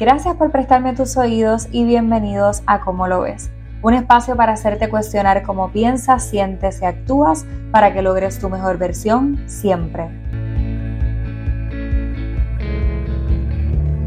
Gracias por prestarme tus oídos y bienvenidos a Cómo lo ves, un espacio para hacerte cuestionar cómo piensas, sientes y actúas para que logres tu mejor versión siempre.